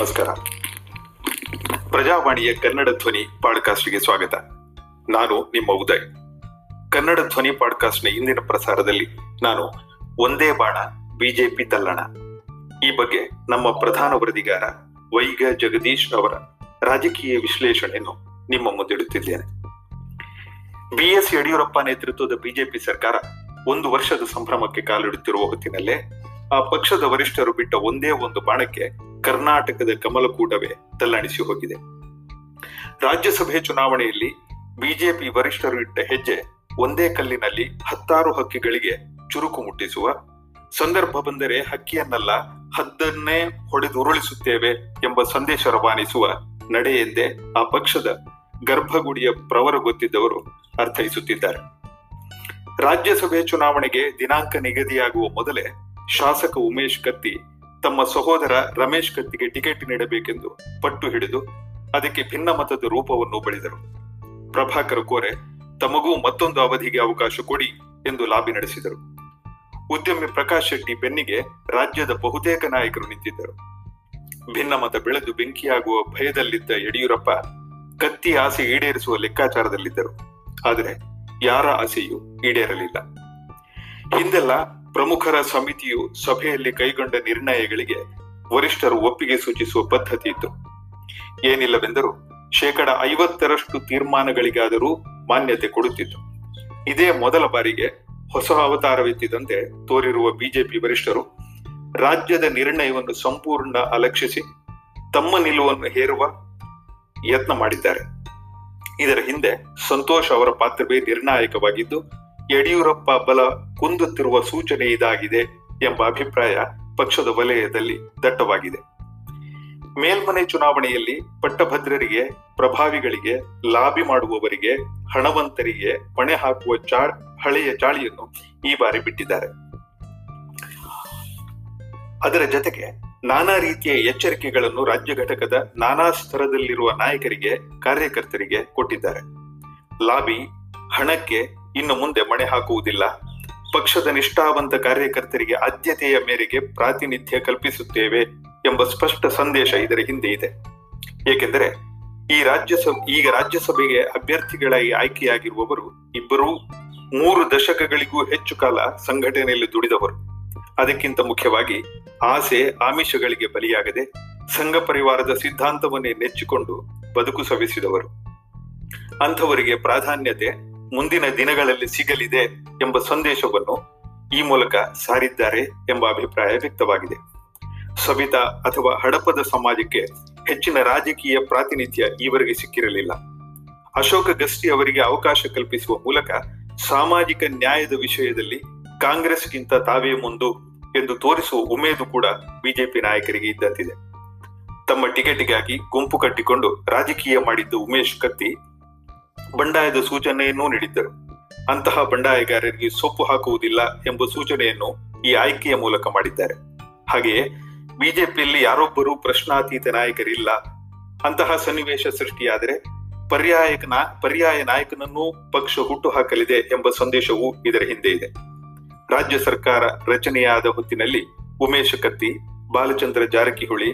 ನಮಸ್ಕಾರ. ಪ್ರಜಾವಾಣಿಯ ಕನ್ನಡ ಧ್ವನಿ ಪಾಡ್ಕಾಸ್ಟ್ಗೆ ಸ್ವಾಗತ. ನಾನು ನಿಮ್ಮ ಉದಯ್. ಕನ್ನಡ ಧ್ವನಿ ಪಾಡ್ಕಾಸ್ಟ್ನ ಇಂದಿನ ಪ್ರಸಾರದಲ್ಲಿ ನಾನು ಒಂದೇ ಬಾಣ, ಬಿಜೆಪಿ ತಲ್ಲಣ. ಈ ಬಗ್ಗೆ ನಮ್ಮ ಪ್ರಧಾನ ವರದಿಗಾರ ವೈಗ ಜಗದೀಶ್ ಅವರ ರಾಜಕೀಯ ವಿಶ್ಲೇಷಣೆಯನ್ನು ನಿಮ್ಮ ಮುಂದಿಡುತ್ತಿದ್ದೇನೆ ಬಿಎಸ್ ಯಡಿಯೂರಪ್ಪ ನೇತೃತ್ವದ ಬಿಜೆಪಿ ಸರ್ಕಾರ ಒಂದು ವರ್ಷದ ಸಂಭ್ರಮಕ್ಕೆ ಕಾಲಿಡುತ್ತಿರುವ ಹೊತ್ತಿನಲ್ಲೇ ಆ ಪಕ್ಷದ ವರಿಷ್ಠರು ಬಿಟ್ಟ ಒಂದೇ ಒಂದು ಬಾಣಕ್ಕೆ ಕರ್ನಾಟಕದ ಕಮಲಕೂಟವೇ ತಲ್ಲಣಿಸಿ ಹೋಗಿದೆ. ರಾಜ್ಯಸಭೆ ಚುನಾವಣೆಯಲ್ಲಿ ಬಿಜೆಪಿ ವರಿಷ್ಠರು ಇಟ್ಟ ಹೆಜ್ಜೆ ಒಂದೇ ಕಲ್ಲಿನಲ್ಲಿ ಹತ್ತಾರು ಹಕ್ಕಿಗಳಿಗೆ ಚುರುಕು ಮುಟ್ಟಿಸುವ ಸಂದರ್ಭ ಬಂದರೆ ಹಕ್ಕಿಯನ್ನಲ್ಲ, ಹದ್ದನ್ನೇ ಹೊಡೆದುರುಳಿಸುತ್ತೇವೆ ಎಂಬ ಸಂದೇಶ ರವಾನಿಸುವ ನಡೆ ಎಂದೇ ಆ ಪಕ್ಷದ ಗರ್ಭಗುಡಿಯ ಪ್ರವರ ಗೊತ್ತಿದ್ದವರು ಅರ್ಥೈಸುತ್ತಿದ್ದಾರೆ. ರಾಜ್ಯಸಭೆ ಚುನಾವಣೆಗೆ ದಿನಾಂಕ ನಿಗದಿಯಾಗುವ ಮೊದಲೇ ಶಾಸಕ ಉಮೇಶ್ ಕತ್ತಿ ತಮ್ಮ ಸಹೋದರ ರಮೇಶ್ ಕತ್ತಿಗೆ ಟಿಕೆಟ್ ನೀಡಬೇಕೆಂದು ಪಟ್ಟು ಹಿಡಿದು ಅದಕ್ಕೆ ಭಿನ್ನಮತದ ರೂಪವನ್ನು ಬಳಿದರು. ಪ್ರಭಾಕರ ಕೋರೆ, ತಮಗೂ ಮತ್ತೊಂದು ಅವಧಿಗೆ ಅವಕಾಶ ಕೊಡಿ ಎಂದು ಲಾಬಿ ನಡೆಸಿದರು. ಉದ್ಯಮಿ ಪ್ರಕಾಶ್ ಶೆಟ್ಟಿ ಬೆನ್ನಿಗೆ ರಾಜ್ಯದ ಬಹುತೇಕ ನಾಯಕರು ನಿಂತಿದ್ದರು. ಭಿನ್ನಮತ ಬೆಳೆದು ಬೆಂಕಿಯಾಗುವ ಭಯದಲ್ಲಿದ್ದ ಯಡಿಯೂರಪ್ಪ ಕತ್ತಿ ಆಸೆ ಈಡೇರಿಸುವ ಲೆಕ್ಕಾಚಾರದಲ್ಲಿದ್ದರು. ಆದರೆ ಯಾರ ಆಸೆಯೂ ಈಡೇರಲಿಲ್ಲ. ಹಿಂದೆಲ್ಲ ಪ್ರಮುಖರ ಸಮಿತಿಯು ಸಭೆಯಲ್ಲಿ ಕೈಗೊಂಡ ನಿರ್ಣಯಗಳಿಗೆ ವರಿಷ್ಠರು ಒಪ್ಪಿಗೆ ಸೂಚಿಸುವ ಪದ್ಧತಿ ಇತ್ತು. ಏನಿಲ್ಲವೆಂದರೂ ಶೇಕಡ ಐವತ್ತರಷ್ಟು ತೀರ್ಮಾನಗಳಿಗಾದರೂ ಮಾನ್ಯತೆ ಕೊಡುತ್ತಿತ್ತು. ಇದೇ ಮೊದಲ ಬಾರಿಗೆ ಹೊಸ ಅವತಾರವೆತ್ತಿದಂತೆ ತೋರಿರುವ ಬಿಜೆಪಿ ವರಿಷ್ಠರು ರಾಜ್ಯದ ನಿರ್ಣಯವನ್ನು ಸಂಪೂರ್ಣ ಅಲಕ್ಷಿಸಿ ತಮ್ಮ ನಿಲುವನ್ನು ಹೇರುವ ಯತ್ನ ಮಾಡಿದ್ದಾರೆ. ಇದರ ಹಿಂದೆ ಸಂತೋಷ್ ಅವರ ಪಾತ್ರವೇ ನಿರ್ಣಾಯಕವಾಗಿದ್ದು ಯಡಿಯೂರಪ್ಪ ಬಲ ಕುಂದುತ್ತಿರುವ ಸೂಚನೆ ಇದಾಗಿದೆ ಎಂಬ ಅಭಿಪ್ರಾಯ ಪಕ್ಷದ ವಲಯದಲ್ಲಿ ದಟ್ಟವಾಗಿದೆ. ಮೇಲ್ಮನೆ ಚುನಾವಣೆಯಲ್ಲಿ ಪಟ್ಟಭದ್ರರಿಗೆ, ಪ್ರಭಾವಿಗಳಿಗೆ, ಲಾಬಿ ಮಾಡುವವರಿಗೆ, ಹಣವಂತರಿಗೆ ಪಣೆ ಹಾಕುವ ಚಾ ಹಳೆಯ ಚಾಳಿಯನ್ನು ಈ ಬಾರಿ ಬಿಟ್ಟಿದ್ದಾರೆ. ಅದರ ಜೊತೆಗೆ ನಾನಾ ರೀತಿಯ ಎಚ್ಚರಿಕೆಗಳನ್ನು ರಾಜ್ಯ ಘಟಕದ ನಾನಾ ಸ್ತರದಲ್ಲಿರುವ ನಾಯಕರಿಗೆ, ಕಾರ್ಯಕರ್ತರಿಗೆ ಕೊಟ್ಟಿದ್ದಾರೆ. ಲಾಬಿ ಹಣಕ್ಕೆ ಇನ್ನು ಮುಂದೆ ಮಣೆ ಹಾಕುವುದಿಲ್ಲ. ಪಕ್ಷದ ನಿಷ್ಠಾವಂತ ಕಾರ್ಯಕರ್ತರಿಗೆ ಆದ್ಯತೆಯ ಮೇರೆಗೆ ಪ್ರಾತಿನಿಧ್ಯ ಕಲ್ಪಿಸುತ್ತೇವೆ ಎಂಬ ಸ್ಪಷ್ಟ ಸಂದೇಶ ಇದರ ಹಿಂದೆ ಇದೆ. ಏಕೆಂದರೆ ಈ ರಾಜ್ಯಸಭೆ ಈಗ ರಾಜ್ಯಸಭೆಗೆ ಅಭ್ಯರ್ಥಿಗಳಾಗಿ ಆಯ್ಕೆಯಾಗಿರುವವರು ಇಬ್ಬರೂ ಮೂರು ದಶಕಗಳಿಗೂ ಹೆಚ್ಚು ಕಾಲ ಸಂಘಟನೆಯಲ್ಲಿ ದುಡಿದವರು. ಅದಕ್ಕಿಂತ ಮುಖ್ಯವಾಗಿ ಆಸೆ ಆಮಿಷಗಳಿಗೆ ಬಲಿಯಾಗದೆ ಸಂಘ ಪರಿವಾರದ ಸಿದ್ಧಾಂತವನ್ನೇ ನೆಚ್ಚಿಕೊಂಡು ಬದುಕು ಸವಿಸಿದವರು. ಅಂಥವರಿಗೆ ಪ್ರಾಧಾನ್ಯತೆ ಮುಂದಿನ ದಿನಗಳಲ್ಲಿ ಸಿಗಲಿದೆ ಎಂಬ ಸಂದೇಶವನ್ನು ಈ ಮೂಲಕ ಸಾರಿದ್ದಾರೆ ಎಂಬ ಅಭಿಪ್ರಾಯ ವ್ಯಕ್ತವಾಗಿದೆ. ಸವಿತಾ ಅಥವಾ ಹಡಪದ ಸಮಾಜಕ್ಕೆ ಹೆಚ್ಚಿನ ರಾಜಕೀಯ ಪ್ರಾತಿನಿಧ್ಯ ಈವರೆಗೆ ಸಿಕ್ಕಿರಲಿಲ್ಲ. ಅಶೋಕ ಗಸ್ತಿ ಅವರಿಗೆ ಅವಕಾಶ ಕಲ್ಪಿಸುವ ಮೂಲಕ ಸಾಮಾಜಿಕ ನ್ಯಾಯದ ವಿಷಯದಲ್ಲಿ ಕಾಂಗ್ರೆಸ್ಗಿಂತ ತಾವೇ ಮುಂದು ಎಂದು ತೋರಿಸುವ ಉಮೇದು ಕೂಡ ಬಿಜೆಪಿ ನಾಯಕರಿಗೆ ಇದ್ದಂತಿದೆ ತಮ್ಮ ಟಿಕೆಟ್ಗಾಗಿ ಗುಂಪು ಕಟ್ಟಿಕೊಂಡು ರಾಜಕೀಯ ಮಾಡಿದ್ದ ಉಮೇಶ್ ಕತ್ತಿ ಬಂಡಾಯದ ಸೂಚನೆಯನ್ನೂ ನೀಡಿದ್ದರು. ಅಂತಹ ಬಂಡಾಯಗಾರರಿಗೆ ಸೊಪ್ಪು ಹಾಕುವುದಿಲ್ಲ ಎಂಬ ಸೂಚನೆಯನ್ನು ಈ ಆಯ್ಕೆಯ ಮೂಲಕ ಮಾಡಿದ್ದಾರೆ. ಹಾಗೆಯೇ, ಬಿಜೆಪಿಯಲ್ಲಿ ಯಾರೊಬ್ಬರೂ ಪ್ರಶ್ನಾತೀತ ನಾಯಕರಿಲ್ಲ. ಅಂತಹ ಸನ್ನಿವೇಶ ಸೃಷ್ಟಿಯಾದರೆ ಪರ್ಯಾಯ ಪರ್ಯಾಯ ನಾಯಕನನ್ನೂ ಪಕ್ಷ ಹುಟ್ಟು ಹಾಕಲಿದೆ ಎಂಬ ಸಂದೇಶವೂ ಇದರ ಹಿಂದೆ ಇದೆ. ರಾಜ್ಯ ಸರ್ಕಾರ ರಚನೆಯಾದ ಹೊತ್ತಿನಲ್ಲಿ ಉಮೇಶ್ ಕತ್ತಿ, ಬಾಲಚಂದ್ರ ಜಾರಕಿಹೊಳಿ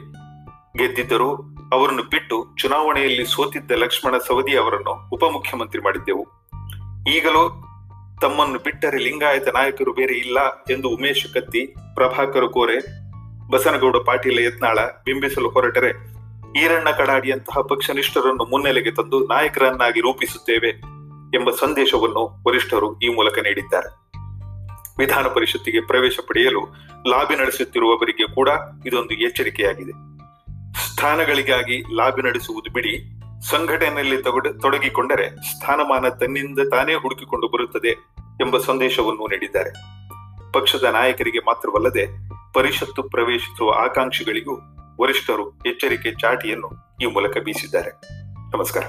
ಗೆದ್ದಿದ್ದರೂ. ಅವರನ್ನು ಬಿಟ್ಟು ಚುನಾವಣೆಯಲ್ಲಿ ಸೋತಿದ್ದ ಲಕ್ಷ್ಮಣ ಸವದಿ ಅವರನ್ನು ಉಪಮುಖ್ಯಮಂತ್ರಿ ಮಾಡಿದ್ದೆವು. ಈಗಲೂ ತಮ್ಮನ್ನು ಬಿಟ್ಟರೆ ಲಿಂಗಾಯತ ನಾಯಕರು ಬೇರೆ ಇಲ್ಲ ಎಂದು ಉಮೇಶ್ ಕತ್ತಿ, ಪ್ರಭಾಕರ ಕೋರೆ, ಬಸನಗೌಡ ಪಾಟೀಲ ಯತ್ನಾಳ ಬಿಂಬಿಸಲು ಹೊರಟರೆ. ಈರಣ್ಣ ಕಡಾಡಿಯಂತಹ ಪಕ್ಷನಿಷ್ಠರನ್ನು ಮುನ್ನೆಲೆಗೆ ತಂದು ನಾಯಕರನ್ನಾಗಿ ರೂಪಿಸುತ್ತೇವೆ ಎಂಬ ಸಂದೇಶವನ್ನು ವರಿಷ್ಠರು ಈ ಮೂಲಕ ನೀಡಿದ್ದಾರೆ. ವಿಧಾನ ಪರಿಷತ್ತಿಗೆ ಪ್ರವೇಶ ಪಡೆಯಲು ಲಾಬಿ ನಡೆಸುತ್ತಿರುವವರಿಗೆ ಕೂಡ ಇದೊಂದು ಎಚ್ಚರಿಕೆಯಾಗಿದೆ. ಸ್ಥಾನಗಳಿಗಾಗಿ ಲಾಭ ನಡೆಸುವುದು ಬಿಡಿ. ಸಂಘಟನೆಯಲ್ಲಿ ತೊಡಗಿಕೊಂಡರೆ ಸ್ಥಾನಮಾನ ತನ್ನಿಂದ ತಾನೇ ಹುಡುಕಿಕೊಂಡು ಬರುತ್ತದೆ ಎಂಬ ಸಂದೇಶವನ್ನು ನೀಡಿದ್ದಾರೆ. ಪಕ್ಷದ ನಾಯಕರಿಗೆ ಮಾತ್ರವಲ್ಲದೆ ಪರಿಷತ್ತು ಪ್ರವೇಶಿಸುವ ಆಕಾಂಕ್ಷಿಗಳಿಗೂ ವರಿಷ್ಠರು ಎಚ್ಚರಿಕೆ ಚಾಟಿಯನ್ನು ಈ ಮೂಲಕ ಬೀಸಿದ್ದಾರೆ. ನಮಸ್ಕಾರ.